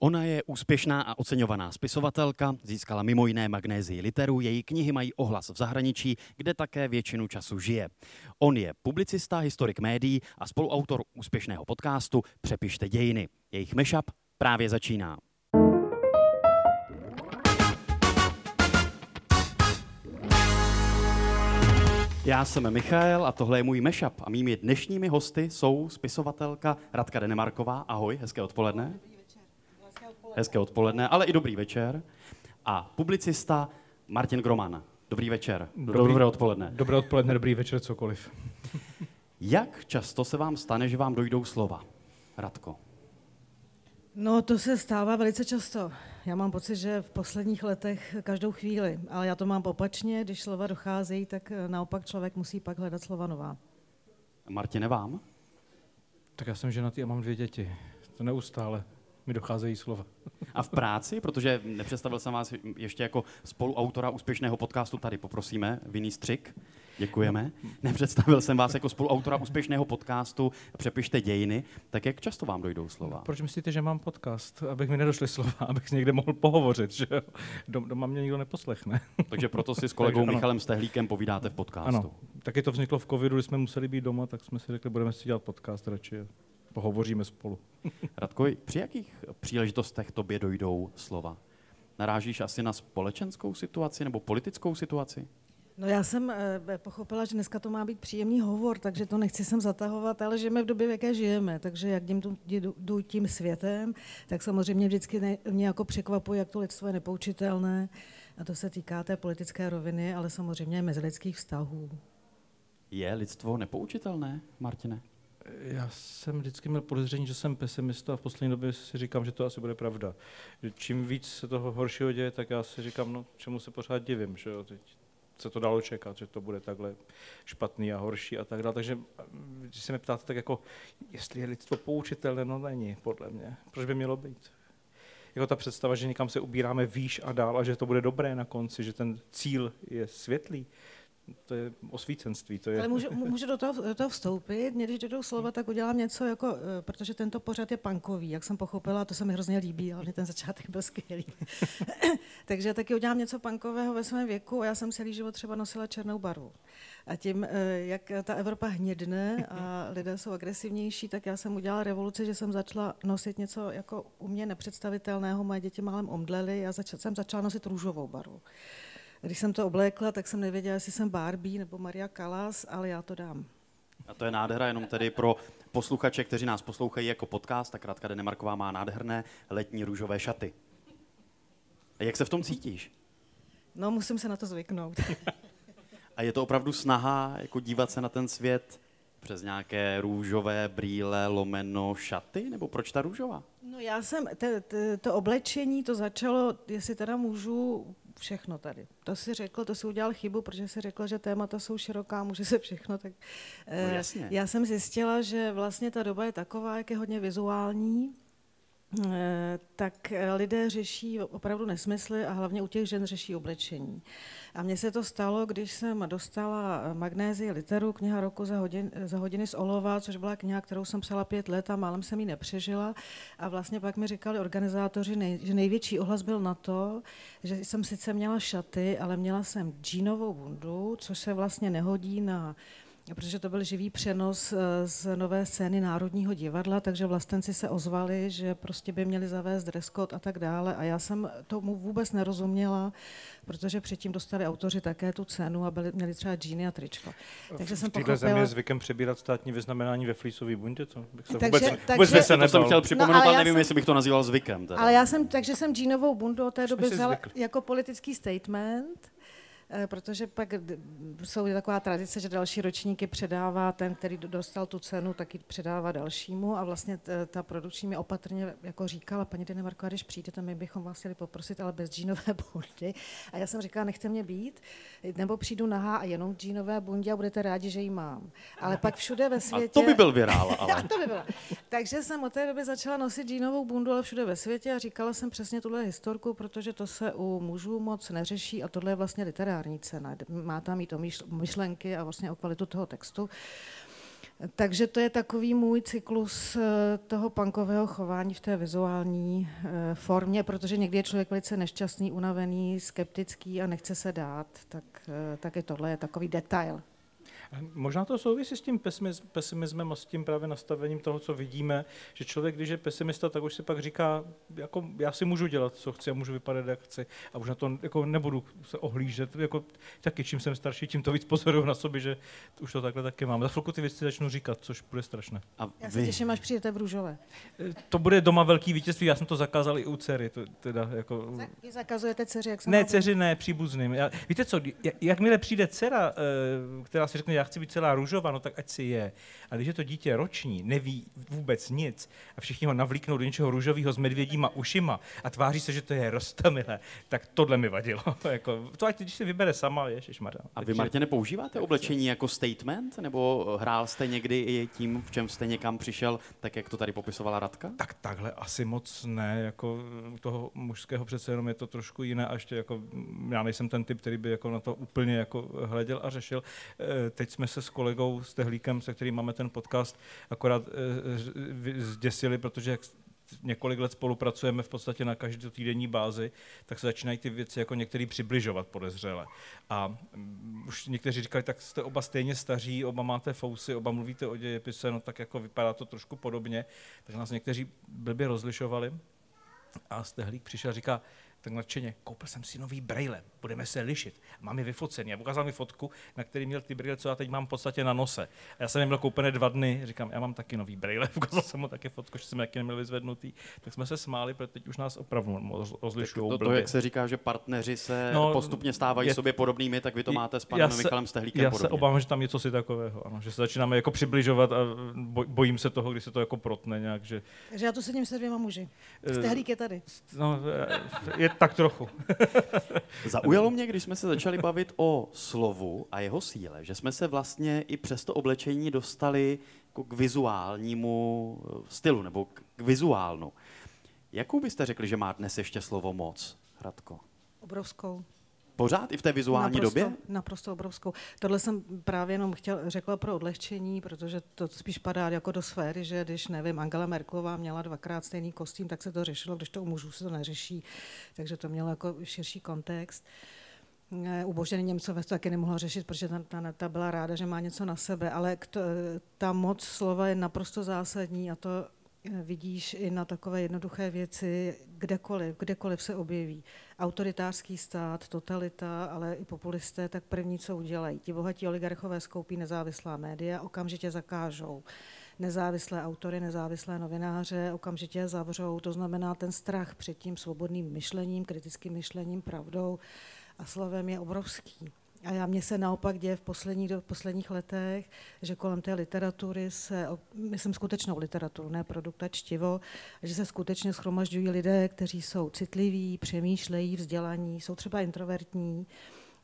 Ona je úspěšná a oceňovaná spisovatelka, získala mimo jiné magnézii literu, její knihy mají ohlas v zahraničí, kde také většinu času žije. On je publicista, historik médií a spoluautor úspěšného podcastu Přepište dějiny. Jejich mešap právě začíná. Já jsem Michael a tohle je můj mešap a mými dnešními hosty jsou spisovatelka Radka Denemarková. Ahoj, hezké odpoledne. Hezké odpoledne, ale i dobrý večer. A publicista Martin Groman. Dobrý večer. Dobrý, dobré odpoledne. Dobré odpoledne, dobrý večer, cokoliv. Jak často se vám stane, že vám dojdou slova? Radko. No, to se stává velice často. Já mám pocit, že v posledních letech každou chvíli, ale já to mám opačně, když slova docházejí, tak eh, naopak člověk musí pak hledat slova nová. Martine, vám? Tak já jsem ženatý a mám dvě děti. To neustále mi docházejí slova. A v práci, protože nepředstavil jsem vás ještě jako spoluautora úspěšného podcastu, tady poprosíme vinný střik. Děkujeme. Nepředstavil jsem vás jako spoluautora úspěšného podcastu Přepište dějiny. Tak jak často vám dojdou slova? Proč myslíte, že mám podcast? Abych mi nedošly slova, abych někde mohl pohovořit, že jo? Doma mě nikdo neposlechne. Takže proto si s kolegou Takže, Michalem Stehlíkem povídáte v podcastu. Ano, taky to vzniklo v covidu, kdy jsme museli být doma, tak jsme si řekli, budeme si dělat podcast radši. Pohovoříme spolu. Radko, při jakých příležitostech tobě dojdou slova? Narážíš asi na společenskou situaci nebo politickou situaci? No já jsem e, pochopila, že dneska to má být příjemný hovor, takže to nechci sem zatahovat, ale žijeme v době, v jaké žijeme, takže jak jdu, jdu tím světem, tak samozřejmě vždycky ne, mě jako překvapuje, jak to lidstvo je nepoučitelné a to se týká té politické roviny, ale samozřejmě mezilidských vztahů. Je lidstvo nepoučitelné, Martine? Já jsem vždycky měl podezření, že jsem pesimista a v poslední době si říkám, že to asi bude pravda. Že čím víc se toho horšího děje, tak já si říkám, no čemu se pořád divím, že jo, teď se to dalo čekat, že to bude takhle špatný a horší a tak dále. Takže když se mi ptáte, tak jako, jestli je lidstvo poučitelné, no není, podle mě. Proč by mělo být? Jako ta představa, že někam se ubíráme výš a dál a že to bude dobré na konci, že ten cíl je světlý, to je osvícenství. To je... Ale můžu, můžu do, toho, do toho vstoupit. Mě, když jdou slova, tak udělám něco, jako, eh, protože tento pořad je punkový, jak jsem pochopila, to se mi hrozně líbí, ale ten začátek byl skvělý. Takže taky udělám něco punkového ve svém věku a já jsem celý život třeba nosila černou barvu. A tím, eh, jak ta Evropa hnědne a lidé jsou agresivnější, tak já jsem udělala revoluci, že jsem začala nosit něco jako u mě nepředstavitelného. Moje děti málem omdlely a zač- jsem začala nosit růžovou barvu. Když jsem to oblékla, tak jsem nevěděla, jestli jsem Barbie nebo Maria Kalas, ale já to dám. A to je nádhera jenom tedy pro posluchače, kteří nás poslouchají jako podcast, tak Radka Denemarková má nádherné letní růžové šaty. A jak se v tom cítíš? No, musím se na to zvyknout. A je to opravdu snaha jako dívat se na ten svět přes nějaké růžové brýle, lomeno, šaty? Nebo proč ta růžová? No já jsem, te, te, to oblečení, to začalo, jestli teda můžu, všechno tady. To si řekl, to si udělal chybu, protože si řekl, že témata jsou široká, může se všechno. Tak, no, jasně. Já jsem zjistila, že vlastně ta doba je taková, jak je hodně vizuální, Eh, tak eh, lidé řeší opravdu nesmysly a hlavně u těch žen řeší oblečení. A mně se to stalo, když jsem dostala eh, magnézii literu, kniha roku za, hodin, za hodiny z olova, což byla kniha, kterou jsem psala pět let a málem jsem ji nepřežila. A vlastně pak mi říkali organizátoři, nej, že největší ohlas byl na to, že jsem sice měla šaty, ale měla jsem džínovou bundu, což se vlastně nehodí na protože to byl živý přenos eh, z nové scény Národního divadla, takže vlastenci se ozvali, že prostě by měli zavést dress code a tak dále. A já jsem tomu vůbec nerozuměla, protože předtím dostali autoři také tu cenu a byli, měli třeba džíny a tričko. Takže v jsem pochopila... zemi je zvykem přebírat státní vyznamenání ve flísové bundě, to bych se takže, vůbec, takže, vůbec se to jsem chtěl připomenout, no, ale, ale nevím, jsem, jestli bych to nazýval zvykem. Teda. Ale já jsem, takže jsem džínovou bundu od té doby vzala jako politický statement protože pak jsou taková tradice, že další ročníky předává ten, který dostal tu cenu, taky předává dalšímu a vlastně ta produkční mi opatrně jako říkala, paní Denemarko, když přijdete, my bychom vás chtěli poprosit, ale bez džínové bundy. A já jsem říkala, nechte mě být, nebo přijdu nahá a jenom džínové bundě a budete rádi, že ji mám. Ale pak všude ve světě... A to by byl virál, ale... to by bylo. Takže jsem od té doby začala nosit džínovou bundu, ale všude ve světě a říkala jsem přesně tuhle historku, protože to se u mužů moc neřeší a tohle je vlastně literární cena. Má tam mít o myšlenky a vlastně o kvalitu toho textu. Takže to je takový můj cyklus eh, toho punkového chování v té vizuální eh, formě, protože někdy je člověk velice nešťastný, unavený, skeptický a nechce se dát, tak, eh, tak tohle je takový detail. Možná to souvisí s tím pesimismem a s tím právě nastavením toho, co vidíme, že člověk, když je pesimista, tak už si pak říká, jako já si můžu dělat, co chci, a můžu vypadat, jak chci a už na to jako nebudu se ohlížet. Jako, taky čím jsem starší, tím to víc pozoruju na sobě, že už to takhle taky mám. Za chvilku ty věci začnu říkat, což bude strašné. A já se těším, až přijdete v růžové. To bude doma velký vítězství, já jsem to zakázal i u dcery. To, teda, jako... Vy zakazujete dceři, jak se Ne, dceři ne, příbuzným. Já, víte co, jak, jakmile přijde dcera, eh, která si řekne, já chci být celá růžová, no tak ať si je. A když je to dítě roční, neví vůbec nic a všichni ho navlíknou do něčeho růžového s medvědíma ušima a tváří se, že to je rostomilé, tak tohle mi vadilo. jako, to ať když si vybere sama, ježišmarja. A vy, Martě, nepoužíváte oblečení jako statement? Nebo hrál jste někdy i tím, v čem jste někam přišel, tak jak to tady popisovala Radka? Tak takhle asi moc ne, jako toho mužského přece jenom je to trošku jiné a ještě jako já nejsem ten typ, který by jako na to úplně jako hleděl a řešil. Eh, teď jsme se s kolegou Stehlíkem, se kterým máme ten podcast, akorát e, zděsili, protože jak několik let spolupracujeme v podstatě na každotýdenní bázi, tak se začínají ty věci jako některý přibližovat podezřele. A mm, už někteří říkali, tak jste oba stejně staří, oba máte fousy, oba mluvíte o dějepise, no tak jako vypadá to trošku podobně. Takže nás někteří blbě rozlišovali. A Stehlík přišel a říká, tak nadšeně, koupil jsem si nový brejle, budeme se lišit. Mám je vyfocený. A ukázal mi fotku, na který měl ty brýle, co já teď mám v podstatě na nose. A já jsem neměl koupené dva dny, říkám, já mám taky nový brejle, ukázal jsem mu taky fotku, že jsem taky neměl vyzvednutý. Tak jsme se smáli, protože teď už nás opravdu rozlišují. To, to, jak se říká, že partneři se no, postupně stávají je, sobě podobnými, tak vy to máte s panem se, Michalem Stehlíkem Já podobně. se obávám, že tam něco si takového, ano, že se začínáme jako přibližovat a bojím se toho, když se to jako protne nějak. Že... Takže já tu sedím se dvěma muži. Stehlík je tady. No, je tak trochu. Zaujalo mě, když jsme se začali bavit o slovu a jeho síle, že jsme se vlastně i přes to oblečení dostali jako k vizuálnímu eh, stylu nebo k vizuálnu. Jakou byste řekli, že má dnes ještě slovo moc, Radko? Obrovskou. Pořád i v té vizuální naprosto, době? Naprosto obrovskou. Tohle jsem právě jenom chtěl, řekla pro odlehčení, protože to spíš padá jako do sféry, že když, nevím, Angela Merklová měla dvakrát stejný kostým, tak se to řešilo, když to u mužů se to neřeší. Takže to mělo jako širší kontext. Ubožený Němcové to taky nemohla řešit, protože ta, ta, ta byla ráda, že má něco na sebe, ale to, ta moc slova je naprosto zásadní a to vidíš i na takové jednoduché věci, kdekoliv, kdekoliv se objeví. Autoritářský stát, totalita, ale i populisté, tak první, co udělají. Ti bohatí oligarchové skoupí nezávislá média, okamžitě zakážou nezávislé autory, nezávislé novináře, okamžitě zavřou. To znamená, ten strach před tím svobodným myšlením, kritickým myšlením, pravdou a slovem je obrovský. A já mně se naopak děje v posledních, v posledních letech, že kolem té literatury se, myslím skutečnou literaturu, ne produkta čtivo, že se skutečně schromažďují lidé, kteří jsou citliví, přemýšlejí, vzdělaní, jsou třeba introvertní,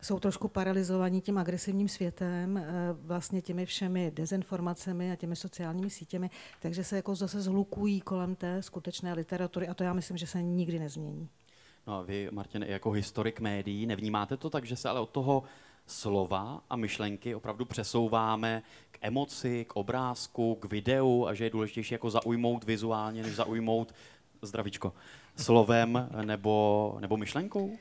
jsou trošku paralizovaní tím agresivním světem, eh, vlastně těmi všemi dezinformacemi a těmi sociálními sítěmi, takže se jako zase zhlukují kolem té skutečné literatury a to já myslím, že se nikdy nezmění. No a vy, Martin, jako historik médií, nevnímáte to tak, že se ale od toho slova a myšlenky opravdu přesouváme k emoci, k obrázku, k videu a že je důležitější jako zaujmout vizuálně, než zaujmout zdravíčko slovem nebo, nebo myšlenkou?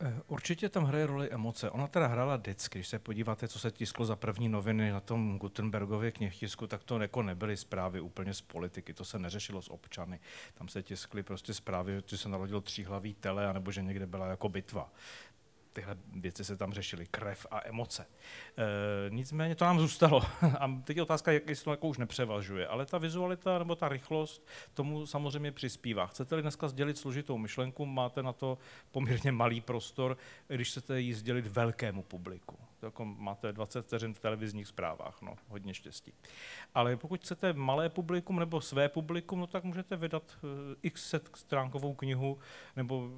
Eh, určitě tam hraje roli emoce. Ona teda hrála vždycky. Když se podíváte, co se tisklo za první noviny na tom Gutenbergově knihtisku, tak to jako nebyly zprávy úplně z politiky. To se neřešilo s občany. Tam se tiskly prostě zprávy, že se narodil tříhlavý tele, anebo že někde byla jako bitva tyhle věci se tam řešily, krev a emoce. E, nicméně to nám zůstalo. A teď je otázka, jak jestli to jako už nepřevažuje. Ale ta vizualita nebo ta rychlost tomu samozřejmě přispívá. Chcete-li dneska sdělit složitou myšlenku, máte na to poměrně malý prostor, když chcete ji sdělit velkému publiku. Jako máte 20 vteřin v televizních zprávách, no, hodně štěstí. Ale pokud chcete malé publikum nebo své publikum, no tak můžete vydat uh, x set stránkovou knihu nebo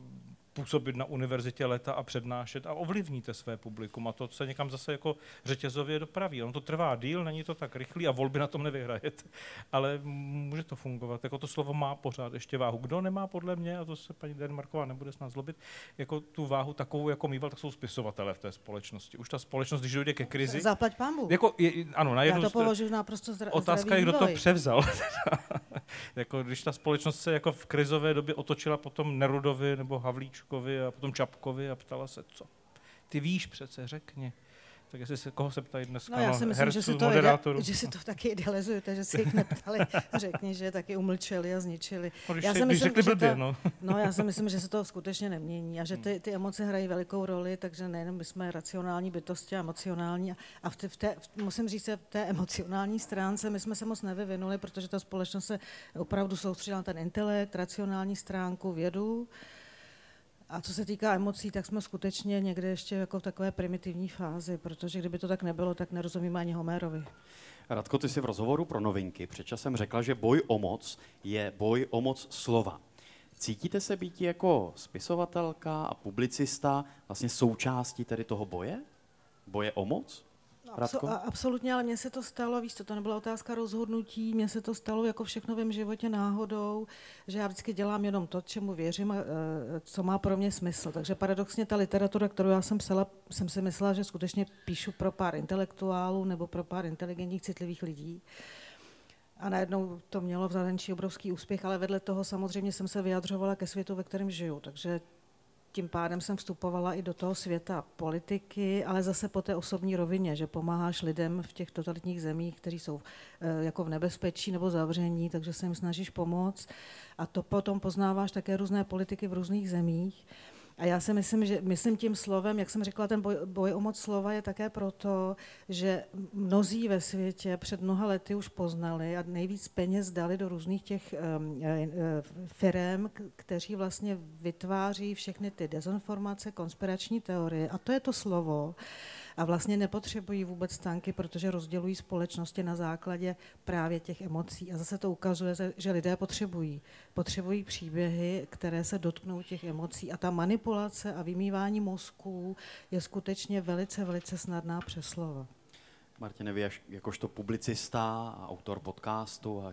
působit na univerzitě leta a přednášet a ovlivníte své publikum a to se někam zase jako řetězově dopraví. On to trvá díl, není to tak rychlý a volby na tom nevyhrajete, ale může to fungovat. Jako to slovo má pořád ještě váhu. Kdo nemá podle mě, a to se paní Denmarková nebude snad zlobit, jako tu váhu takovou, jako mýval, tak jsou spisovatele v té společnosti. Už ta společnost, když dojde ke krizi. Zaplať pámu. Jako, je, ano, na jednu Já to považuji naprosto zdra- Otázka je, kdo to převzal. jako, když ta společnost se jako v krizové době otočila potom Nerudovi nebo Havlíčkovi a potom Čapkovi a ptala se, co? Ty víš přece, řekni. Tak jestli se, koho se ptají dneska? No, já si myslím, herců, že si, to ide, že si to taky idealizujete, že si jich neptali. Řekni, že taky umlčeli a zničili. No, když já si, myslím, řekli že blbě, ta- no. No, já si myslím, že se to skutečně nemění a že ty, ty emoce hrají velikou roli, takže nejenom my jsme racionální bytosti a emocionální. A- v té, v té, musím říct, že v té emocionální stránce my jsme se moc nevyvinuli, protože ta společnost se opravdu soustředila na ten intelekt, racionální stránku, vědu. A co se týká emocí, tak jsme skutečně někde ještě jako v takové primitivní fázi, protože kdyby to tak nebylo, tak nerozumíme ani Homérovi. Radko, ty jsi v rozhovoru pro novinky před časem řekla, že boj o moc je boj o moc slova. Cítíte se být jako spisovatelka a publicista vlastně součástí tedy toho boje? Boje o moc? Radko? Abso- a- absolutně, ale mně se to stalo, víš co, to nebyla otázka rozhodnutí, mně se to stalo jako všechno v mém životě náhodou, že já vždycky dělám jenom to, čemu věřím a e, co má pro mě smysl. Takže paradoxně ta literatura, kterou já jsem psala, jsem si myslela, že skutečně píšu pro pár intelektuálů nebo pro pár inteligentních, citlivých lidí. A najednou to mělo v zahraničí obrovský úspěch, ale vedle toho samozřejmě jsem se vyjadřovala ke světu, ve kterém žiju. Takže tím pádem jsem vstupovala i do toho světa politiky, ale zase po té osobní rovině, že pomáháš lidem v těch totalitních zemích, kteří jsou eh, jako v nebezpečí nebo zavření, takže se jim snažíš pomoct. A to potom poznáváš také různé politiky v různých zemích. A já si myslím, že myslím tím slovem, jak jsem řekla, ten boj, boj o moc slova je také proto, že mnozí ve světě před mnoha lety už poznali a nejvíc peněz dali do různých těch um, firm, kteří vlastně vytváří všechny ty dezinformace, konspirační teorie. A to je to slovo. A vlastně nepotřebují vůbec tanky, protože rozdělují společnosti na základě právě těch emocí. A zase to ukazuje, že lidé potřebují. Potřebují příběhy, které se dotknou těch emocí. A ta manipulace a vymývání mozků je skutečně velice, velice snadná přes slova. Martine, vy jakožto publicista a autor podcastu a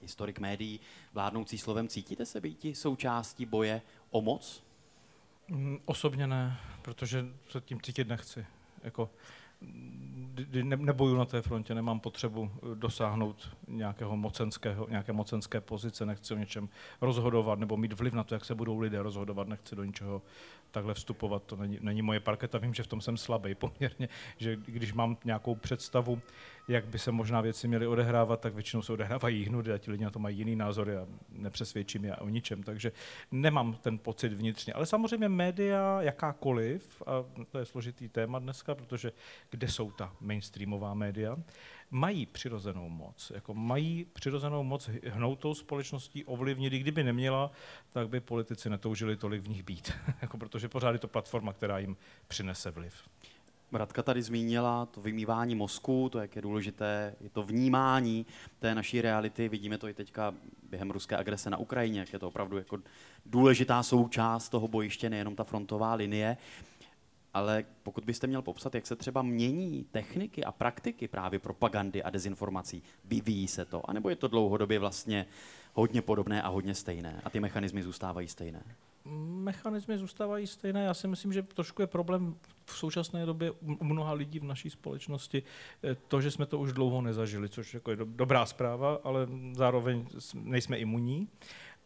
historik médií, vládnoucí slovem, cítíte se být součástí boje o moc? Mm, Osobně ne, protože se tím cítit nechci. Jako, ne, neboju na té frontě, nemám potřebu eh, dosáhnout nějakého mocenského, nějaké mocenské pozice, nechci o něčem rozhodovat nebo mít vliv na to, jak se budou lidé rozhodovat, nechci do ničeho takhle vstupovat, to není, není moje parketa, vím, že v tom jsem slabý poměrně, že když mám nějakou představu, jak by se možná věci měly odehrávat, tak většinou se odehrávají hnudy a ti lidi na to mají jiný názory a nepřesvědčím je o ničem, takže nemám ten pocit vnitřně. Ale samozřejmě média jakákoliv, a to je složitý téma dneska, protože kde jsou ta mainstreamová média, mají přirozenou moc. Jako mají přirozenou moc hnout tou společností, ovlivnit, kdyby neměla, tak by politici netoužili tolik v nich být. jako protože pořád je to platforma, která jim přinese vliv. Radka tady zmínila to vymývání mozku, to, jak je důležité, je to vnímání té naší reality. Vidíme to i teďka během ruské agrese na Ukrajině, jak je to opravdu jako důležitá součást toho bojiště, nejenom ta frontová linie. Ale pokud byste měl popsat, jak se třeba mění techniky a praktiky právě propagandy a dezinformací, vyvíjí se to, anebo je to dlouhodobě vlastně hodně podobné a hodně stejné a ty mechanismy zůstávají stejné? Mechanismy zůstávají stejné. Já si myslím, že trošku je problém v současné době u mnoha lidí v naší společnosti eh, to, že jsme to už dlouho nezažili, což jako je do, dobrá zpráva, ale zároveň nejsme imunní.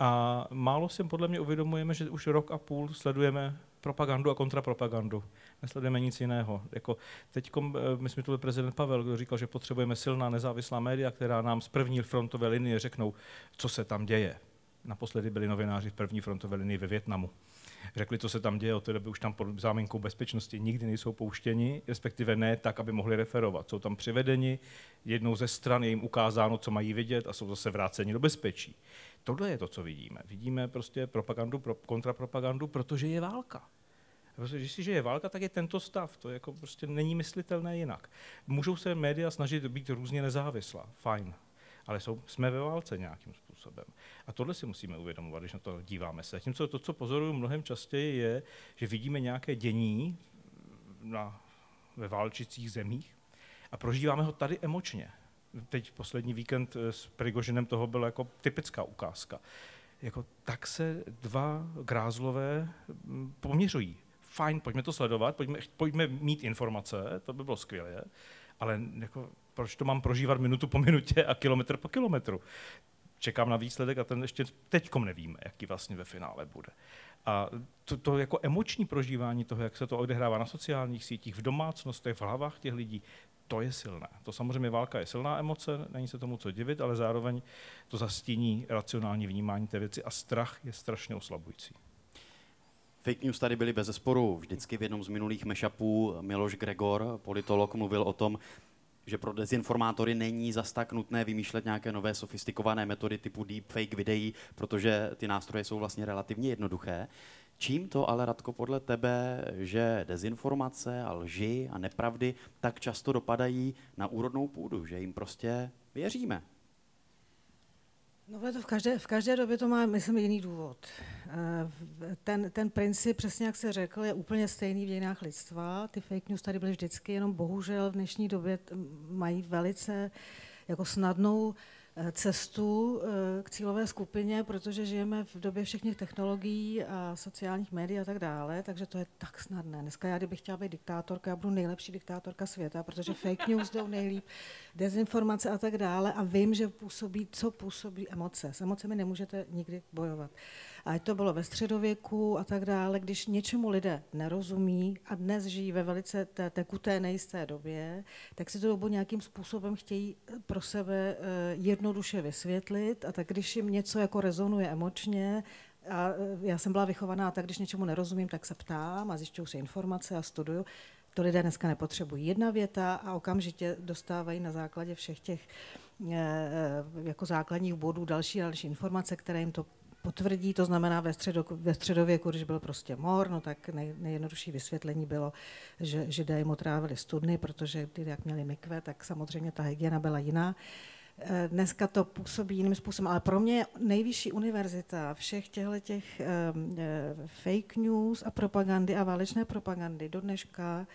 A málo si podle mě uvědomujeme, že už rok a půl sledujeme propagandu a kontrapropagandu. Nesledujeme nic jiného. Jako teď, myslím, to byl prezident Pavel, kdo říkal, že potřebujeme silná nezávislá média, která nám z první frontové linie řeknou, co se tam děje. Naposledy byli novináři v první frontové linii ve Větnamu. Řekli, co se tam děje, od té doby už tam pod záminkou bezpečnosti nikdy nejsou pouštěni, respektive ne tak, aby mohli referovat. Jsou tam přivedeni, jednou ze stran je jim ukázáno, co mají vidět a jsou zase vráceni do bezpečí. Tohle je to, co vidíme. Vidíme prostě propagandu, pro, kontrapropagandu, protože je válka. Když si že je válka, tak je tento stav. To jako prostě není myslitelné jinak. Můžou se média snažit být různě nezávislá, fajn. Ale jsou, jsme ve válce nějakým způsobem. A tohle si musíme uvědomovat, když na to díváme se. Zatímco to, co pozoruju mnohem častěji, je, že vidíme nějaké dění na, ve válčících zemích a prožíváme ho tady emočně. Teď poslední víkend s Prigožinem toho byla jako typická ukázka. Jako, tak se dva grázlové mm, poměřují. Fajn, pojďme to sledovat, pojďme, pojďme mít informace, to by bylo skvělé, ale jako, proč to mám prožívat minutu po minutě a kilometr po kilometru? Čekám na výsledek a ten ještě teďkom nevíme, jaký vlastně ve finále bude. A to, to jako emoční prožívání toho, jak se to odehrává na sociálních sítích, v domácnostech, v hlavách těch lidí, to je silné. To samozřejmě válka je silná emoce, není se tomu co divit, ale zároveň to zastíní racionální vnímání té věci a strach je strašně oslabující. Fake news tady byly bez zesporu. Vždycky v jednom z minulých mešapů Miloš Gregor, politolog, mluvil o tom, že pro dezinformátory není zas tak nutné vymýšlet nějaké nové sofistikované metody typu deepfake videí, protože ty nástroje jsou vlastně relativně jednoduché. Čím to ale, Radko, podle tebe, že dezinformace a lži a nepravdy tak často dopadají na úrodnou půdu, že jim prostě věříme? No to v každé, v každé době to má, myslím, jiný důvod. Eh, ten, ten princip, přesně jak se řekl, je úplně stejný v dějinách lidstva. Ty fake news tady byly vždycky, jenom bohužel v dnešní době mají velice jako snadnou cestu eh, k cílové skupině, protože žijeme v době všech technologií a sociálních médií a tak dále, takže to je tak snadné. Dneska já, kdybych chtěla být diktátorka, já budu nejlepší diktátorka světa, protože fake news jdou nejlíp, dezinformace a tak dále a vím, že působí, co působí emoce. S emocemi nemůžete nikdy bojovat. A to bylo ve středověku a tak dále, když něčemu lidé nerozumí a dnes žijí ve velice té tekuté, nejisté době, tak si to dobu nějakým způsobem chtějí pro sebe eh, jednoduše vysvětlit a tak když jim něco jako rezonuje emočně, a eh, já jsem byla vychovaná tak, když něčemu nerozumím, tak se ptám a zjišťuju si informace a studuju. To lidé dneska nepotřebují. Jedna věta a okamžitě dostávají na základě všech těch eh, jako základních bodů další a další informace, které jim to potvrdí, to znamená ve, středo, ve středověku, když byl prostě mor, no tak nej, nejjednodušší vysvětlení bylo, že židé jim otrávili studny, protože jak měli mikve, tak samozřejmě ta hygiena byla jiná. Eh, dneska to působí jiným způsobem, ale pro mě nejvyšší univerzita všech těchto těch um, fake news a propagandy a válečné propagandy do dneška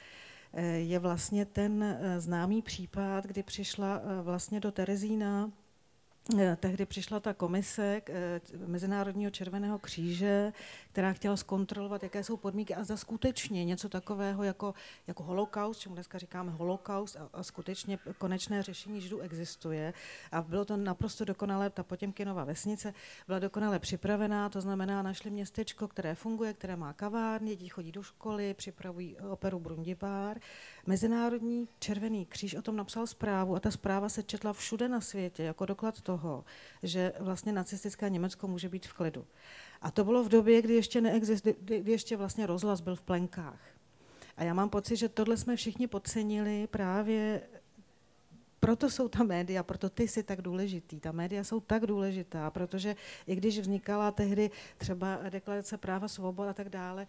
je vlastně ten známý případ, kdy přišla vlastně do Terezína Eh, tehdy přišla ta komise eh, Mezinárodního červeného kříže, která chtěla zkontrolovat, jaké jsou podmínky a za skutečně něco takového jako, jako holokaust, čemu dneska říkáme holokaust a, a skutečně konečné řešení židů existuje. A bylo to naprosto dokonalé, ta Potěmkinová vesnice byla dokonale připravená, to znamená, našli městečko, které funguje, které má kavárny, děti chodí do školy, připravují operu Brundibár. Mezinárodní červený kříž o tom napsal zprávu a ta zpráva se četla všude na světě jako doklad toho, že vlastně nacistické Německo může být v klidu. A to bylo v době, kdy ještě, neexist, kdy ještě vlastně rozhlas byl v plenkách. A já mám pocit, že tohle jsme všichni podcenili právě proto jsou ta média, proto ty jsi tak důležitý. Ta média jsou tak důležitá, protože i když vznikala tehdy třeba deklarace práva svoboda a tak dále,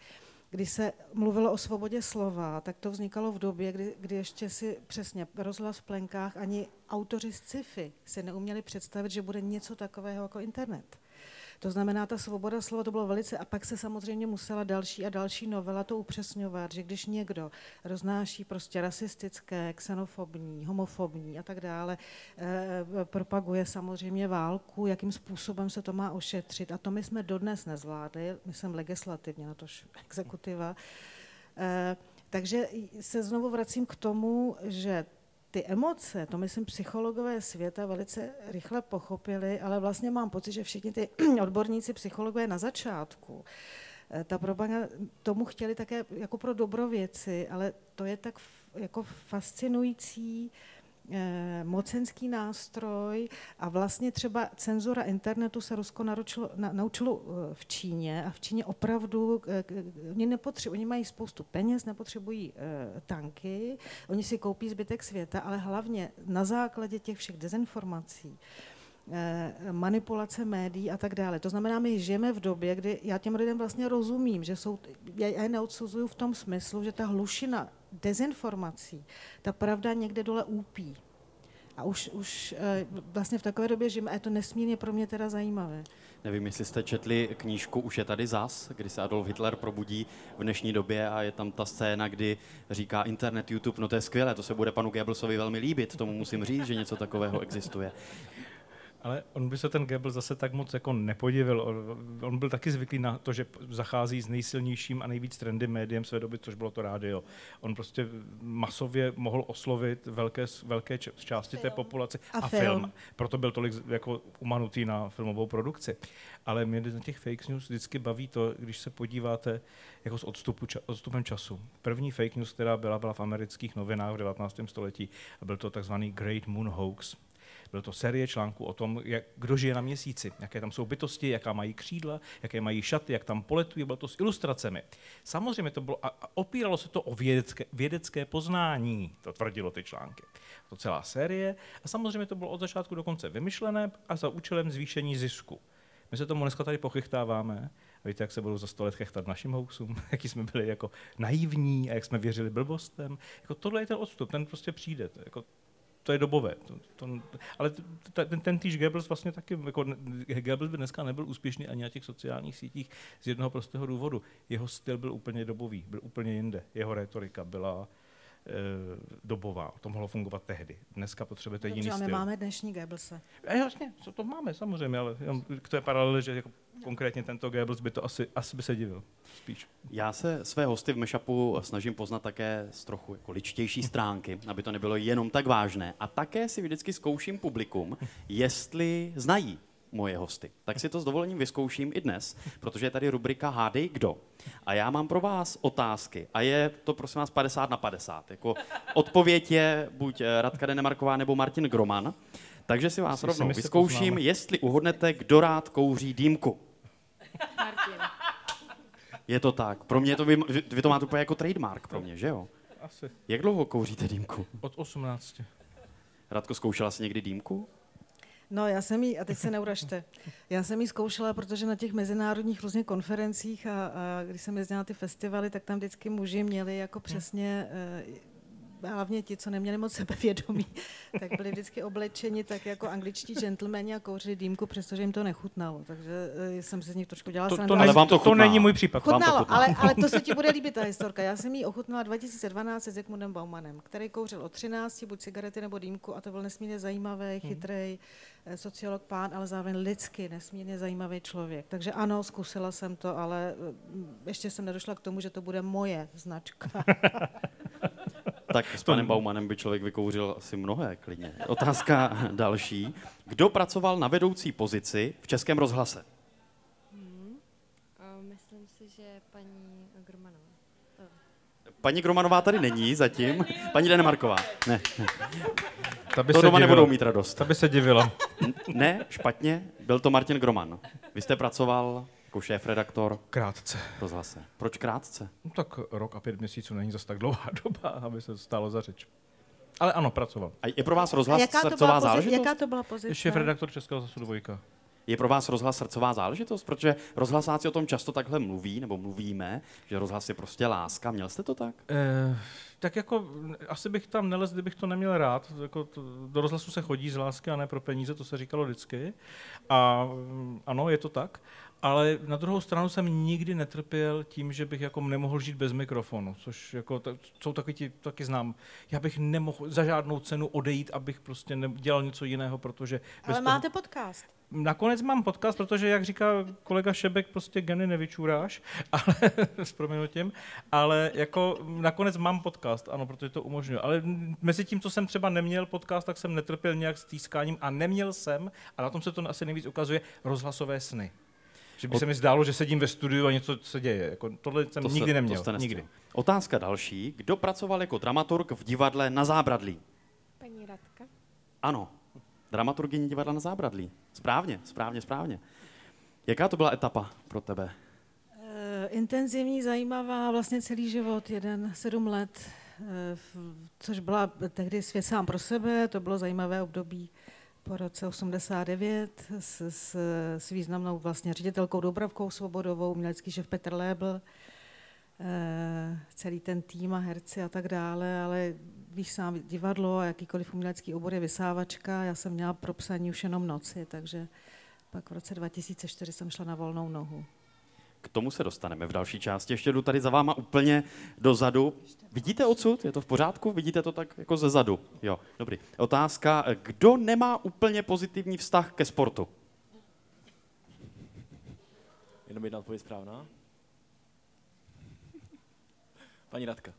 když se mluvilo o svobodě slova, tak to vznikalo v době, kdy, kdy ještě si přesně rozhlas v plenkách ani autoři sci-fi si neuměli představit, že bude něco takového jako internet. To znamená, ta svoboda slova to bylo velice, a pak se samozřejmě musela další a další novela to upřesňovat, že když někdo roznáší prostě rasistické, xenofobní, homofobní a tak dále, eh, propaguje samozřejmě válku, jakým způsobem se to má ošetřit. A to my jsme dodnes nezvládli, my jsme legislativně, na to exekutiva. Eh, takže se znovu vracím k tomu, že ty emoce, to myslím psychologové světa velice rychle pochopili, ale vlastně mám pocit, že všichni ty odborníci psychologové na začátku, eh, ta propaganda tomu chtěli také jako pro dobro věci, ale to je tak jako fascinující, mocenský nástroj a vlastně třeba cenzura internetu se Rusko naručilo, na, naučilo eh, v Číně a v Číně opravdu, eh, oni, nepotřebují, oni mají spoustu peněz, nepotřebují tanky, oni si koupí zbytek světa, ale hlavně na základě těch všech dezinformací, manipulace médií a tak dále. To znamená, my žijeme v době, kdy já těm lidem vlastně rozumím, že jsou, já je neodsuzuju v tom smyslu, že ta hlušina dezinformací, ta pravda někde dole úpí. A už, už eh, vlastně v takové době žijeme a je to nesmírně pro mě teda zajímavé. Nevím, jestli jste četli knížku Už je tady zas, kdy se Adolf Hitler probudí v dnešní době a je tam ta scéna, kdy říká internet, YouTube, no to je skvělé, to se bude panu Goebbelsovi velmi líbit, tomu musím říct, že něco takového existuje. Ale on by se ten Goebbels zase tak moc jako nepodivil. On, byl taky zvyklý na to, že zachází s nejsilnějším a nejvíc trendy médiem své doby, což bylo to rádio. On prostě masově mohl oslovit velké, velké části film. té populace a, a film. film. Proto byl tolik jako umanutý na filmovou produkci. Ale mě na těch fake news vždycky baví to, když se podíváte jako s odstupu, ča, odstupem času. První fake news, která byla, byla v amerických novinách v 19. století, a byl to takzvaný Great Moon Hoax byl to série článků o tom, jak, kdo žije na měsíci, jaké tam jsou bytosti, jaká mají křídla, jaké mají šaty, jak tam poletují, bylo to s ilustracemi. Samozřejmě to bylo, a opíralo se to o vědecké, vědecké poznání, to tvrdilo ty články. To celá série. A samozřejmě to bylo od začátku do konce vymyšlené a za účelem zvýšení zisku. My se tomu dneska tady pochychtáváme. A víte, jak se budou za sto let chechtat našim hoaxům? Jaký jsme byli jako naivní a jak jsme věřili blbostem? Jako tohle je ten odstup, ten prostě přijde. Jako to je dobové. To, to, ale ten, ten týž Goebbels vlastně taky, jako Goebbels by dneska nebyl úspěšný ani na těch sociálních sítích z jednoho prostého důvodu. Jeho styl byl úplně dobový, byl úplně jinde. Jeho retorika byla e, dobová. To mohlo fungovat tehdy. Dneska potřebujete Dobře, jiný styl. my máme dnešní Goebbelse. E, jasně, co to máme, samozřejmě, ale k to je paralel, že jako konkrétně tento Goebbels by to asi, asi by se divil spíš. Já se své hosty v Meshupu snažím poznat také z trochu jako ličtější stránky, aby to nebylo jenom tak vážné. A také si vždycky zkouším publikum, jestli znají moje hosty. Tak si to s dovolením vyzkouším i dnes, protože je tady rubrika Hádej kdo. A já mám pro vás otázky. A je to prosím vás 50 na 50. Jako odpověď je buď Radka Denemarková nebo Martin Groman. Takže si vás rovnou vyzkouším, jestli uhodnete, kdo rád kouří dýmku. Martin. Je to tak. Pro mě to, vy, vy to máte úplně jako trademark pro mě, že jo? Asi. Jak dlouho kouříte dýmku? Od 18. Radko, zkoušela jsi někdy dýmku? No, já jsem jí, a teď se neuražte, já jsem jí zkoušela, protože na těch mezinárodních různých konferencích a, a když jsem jezdila na ty festivaly, tak tam vždycky muži měli jako přesně hlavně ti, co neměli moc sebevědomí, tak byli vždycky oblečeni tak jako angličtí gentlemani a kouřili dýmku, přestože jim to nechutnalo. Takže uh, jsem se z nich trošku dělala. To, to, ale vám to, to není můj případ. Chutnalo, to ale, ale to se ti bude líbit, ta historka. Já jsem ji ochutnala 2012 s Zikmundem Baumanem, který kouřil od 13, buď cigarety nebo dýmku a to byl nesmírně zajímavý, chytrý hmm. sociolog pán, ale zároveň lidsky nesmírně zajímavý člověk. Takže ano, zkusila jsem to, ale eh, ještě jsem nedošla k tomu, že to bude moje značka. Tak s panem Baumanem by člověk vykouřil asi mnohé klidně. Otázka další. Kdo pracoval na vedoucí pozici v Českém rozhlase? Hmm. myslím si, že paní Gromanová. Paní Gromanová tady není zatím. Paní Denemarková. Ne. ne. Ta by to se doma nebudou mít radost. Ta by se divila. Ne, špatně. Byl to Martin Groman. Vy jste pracoval jako šéf-redaktor? Krátce. Rozhlase. Proč krátce? No, tak rok a pět měsíců není zase tak dlouhá doba, aby se stalo za řeč. Ale ano, pracoval. A je pro vás rozhlas jaká srdcová záležitost? Jaká to byla pozice? Šéf-redaktor Českého zasu dvojka. Je pro vás rozhlas srdcová záležitost? Protože rozhlasáci o tom často takhle mluví, nebo mluvíme, že rozhlas je prostě láska. Měl jste to tak? Eh, tak jako asi bych tam nelez, kdybych to neměl rád. Jako to, do rozhlasu se chodí z lásky a ne pro peníze, to se říkalo vždycky. A mm, ano, je to tak. Ale na druhou stranu jsem nikdy netrpěl tím, že bych jako nemohl žít bez mikrofonu, což jako, to, jsou taky ti, taky znám. Já bych nemohl za žádnou cenu odejít, abych prostě dělal něco jiného, protože... Ale máte toho... podcast. Nakonec mám podcast, protože, jak říká kolega Šebek, prostě geny nevyčůráš, ale s proměnutím, ale jako nakonec mám podcast, ano, protože to umožňuje. Ale mezi tím, co jsem třeba neměl podcast, tak jsem netrpěl nějak s týskáním a neměl jsem, a na tom se to asi nejvíc ukazuje, rozhlasové sny. Že by se mi zdálo, že sedím ve studiu a něco se děje. Jako, tohle jsem to nikdy se, neměl. To nikdy. Otázka další. Kdo pracoval jako dramaturg v divadle na Zábradlí? Paní Radka. Ano, dramaturgyně divadla na Zábradlí. Správně, správně, správně. Jaká to byla etapa pro tebe? Uh, intenzivní, zajímavá, vlastně celý život, jeden, sedm let, uh, což byla tehdy svět sám pro sebe, to bylo zajímavé období po roce 89 s, s, s významnou vlastně ředitelkou Dobravkou Svobodovou, umělecký šef Petr Lébl. eh, celý ten tým a herci a tak dále, ale víš sám, divadlo a jakýkoliv umělecký obor je vysávačka. Já jsem měla pro psaní už jenom noci, takže pak v roce 2004 jsem šla na volnou nohu. K tomu se dostaneme v další části. Ještě jdu tady za váma úplně dozadu. Vidíte odsud? Je to v pořádku? Vidíte to tak jako ze zadu? Jo, dobrý. Otázka, kdo nemá úplně pozitivní vztah ke sportu? Jenom jedna odpověď správná. Paní Radka.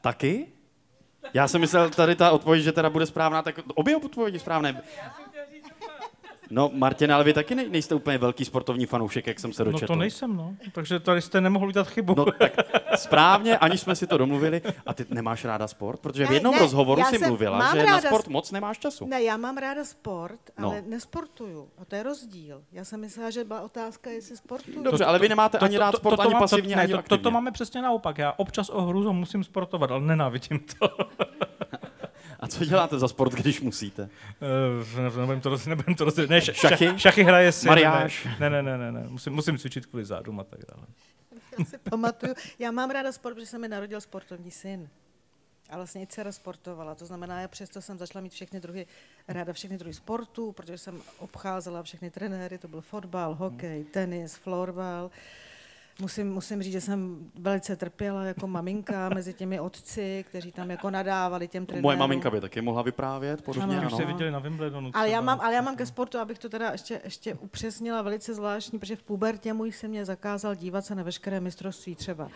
Taky? Já jsem myslel tady ta odpověď, že teda bude správná, tak obě odpovědi správné. No, Martin, ale vy taky nej, nejste úplně velký sportovní fanoušek, jak jsem se No dočetl. to nejsem, no. Takže tady jste nemohl udělat chybu. No tak správně, aniž jsme si to domluvili. A ty nemáš ráda sport? Protože v Ne, jednom ne, rozhovoru si jsem- mluvila, že na sport s- moc nemáš času. Ne, já mám ráda sport, No. ale nesportuju. A to je rozdíl. Já jsem myslela, že byla otázka, jestli sportuju. Dobře, ale vy nemáte ani rád sport, ani mám- pasivně, ne, ani to, aktivně. to, to máme přesně naopak. Já občas o hruzu musím sportovat, ale nenávidím to. A co děláte za sport, když musíte? Eh, ne- nebudem to, roz- nebudem to roz... Ne, ša, Šachy? šachy? hraje syn. Mariáš? Ne, ne, ne, ne, ne. Musím, musím cvičit kvůli zádům a tak dále. Já si pamatuju. Já mám ráda sport, protože se mi narodil sportovní syn. A vlastně i dcera sportovala. To znamená, já přesto jsem začala mít všechny druhy, ráda všechny druhy sportů, protože jsem obcházela všechny trenéry, to byl fotbal, hokej, tenis, florbal. Musím, musím říct, že jsem velice trpěla jako maminka mezi těmi otci, kteří tam jako nadávali těm trenérům. Moje maminka by taky mohla vyprávět podobně. Ano. Už Ano. jste viděli na Wimbledonu Ale já, mám, ale já mám ke sportu, abych to teda ještě, ještě upřesnila, velice zvláštní, protože v pubertě můj se mě zakázal dívat se na veškeré mistrovství třeba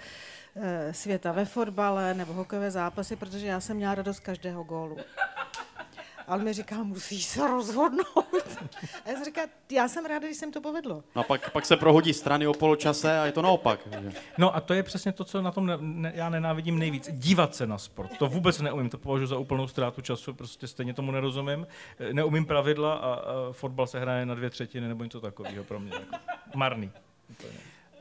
eh, světa ve fotbale nebo hokejové zápasy, protože já jsem měla radost z každého gólu. A on mi říká, musíš se rozhodnout. A já jsem říká, já jsem ráda, když jsem to povedlo. No a pak, pak se prohodí strany o poločase a je to naopak. No a to je přesně to, co na tom ne, ne, já nenávidím nejvíc. Dívat se na sport. To vůbec neumím, to považuji za úplnou ztrátu času, prostě stejně tomu nerozumím. Eh, Neumím pravidla a, a fotbal se hraje na dvě třetiny nebo něco takového pro mě. Jako. Marný.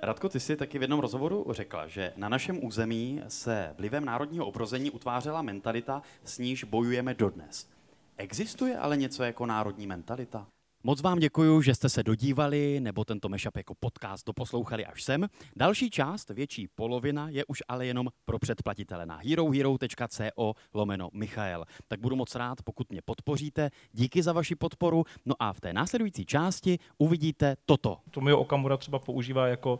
Radko, ty jsi taky v jednom rozhovoru řekla, že na našem území se vlivem národního obrození utvářela mentalita, s níž bojujeme dodnes. Existuje ale něco jako národní mentalita? Moc vám děkuji, že jste se dodívali nebo tento mashup jako podcast doposlouchali až sem. Další část, větší polovina, je už ale jenom pro předplatitele na herohero.co lomeno Michael. Tak budu moc rád, pokud mě podpoříte. Díky za vaši podporu. No a v té následující části uvidíte toto. Tomio Okamura třeba používá jako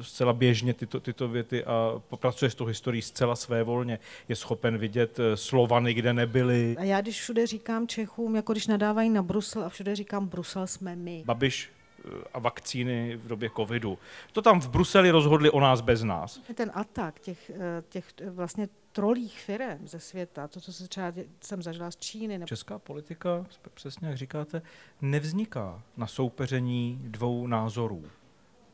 zcela běžně tyto, tyto věty a popracuje s tou historií zcela svévolně. Je schopen vidět eh, Slovany, kde nebyli. A já když všude říkám Čechům, jako když nadávají na Brusel a všude říkám Brusel jsme my. Babiš eh, a vakcíny v době covidu. To tam v Bruseli rozhodli o nás bez nás. Ten atak těch, eh, těch vlastně trolích firem ze světa, to, co se třeba jsem zažila z Číny, nebo Česká politika, přesně jak říkáte, nevzniká na soupeření dvou názorů,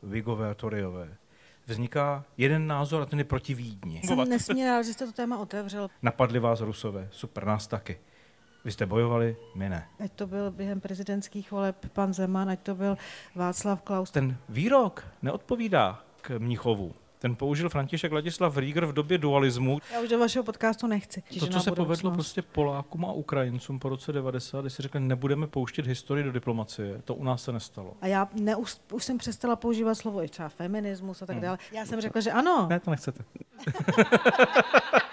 Vigové a Toryové. Vzniká jeden názor a ten je proti Vídni. jsem nesmírně rád, že jste to téma otevřel. Napadli vás Rusové, super, nás taky. Vy jste bojovali, my ne. Ať to byl během prezidentských voleb pan Zeman, ať to byl Václav Klaus. Ten výrok neodpovídá k Mnichovu. Ten použil František Ladislav Rieger v době dualismu. Já už do vašeho podcastu nechci. To, co se povedlo budoucnost. prostě Polákům a Ukrajincům po roce 90, kdy si řekli, nebudeme pouštět historii do diplomacie, to u nás se nestalo. A já neus, už jsem přestala používat slovo i třeba feminismus a tak dále. Já jsem řekla, že ano. Ne, to nechcete.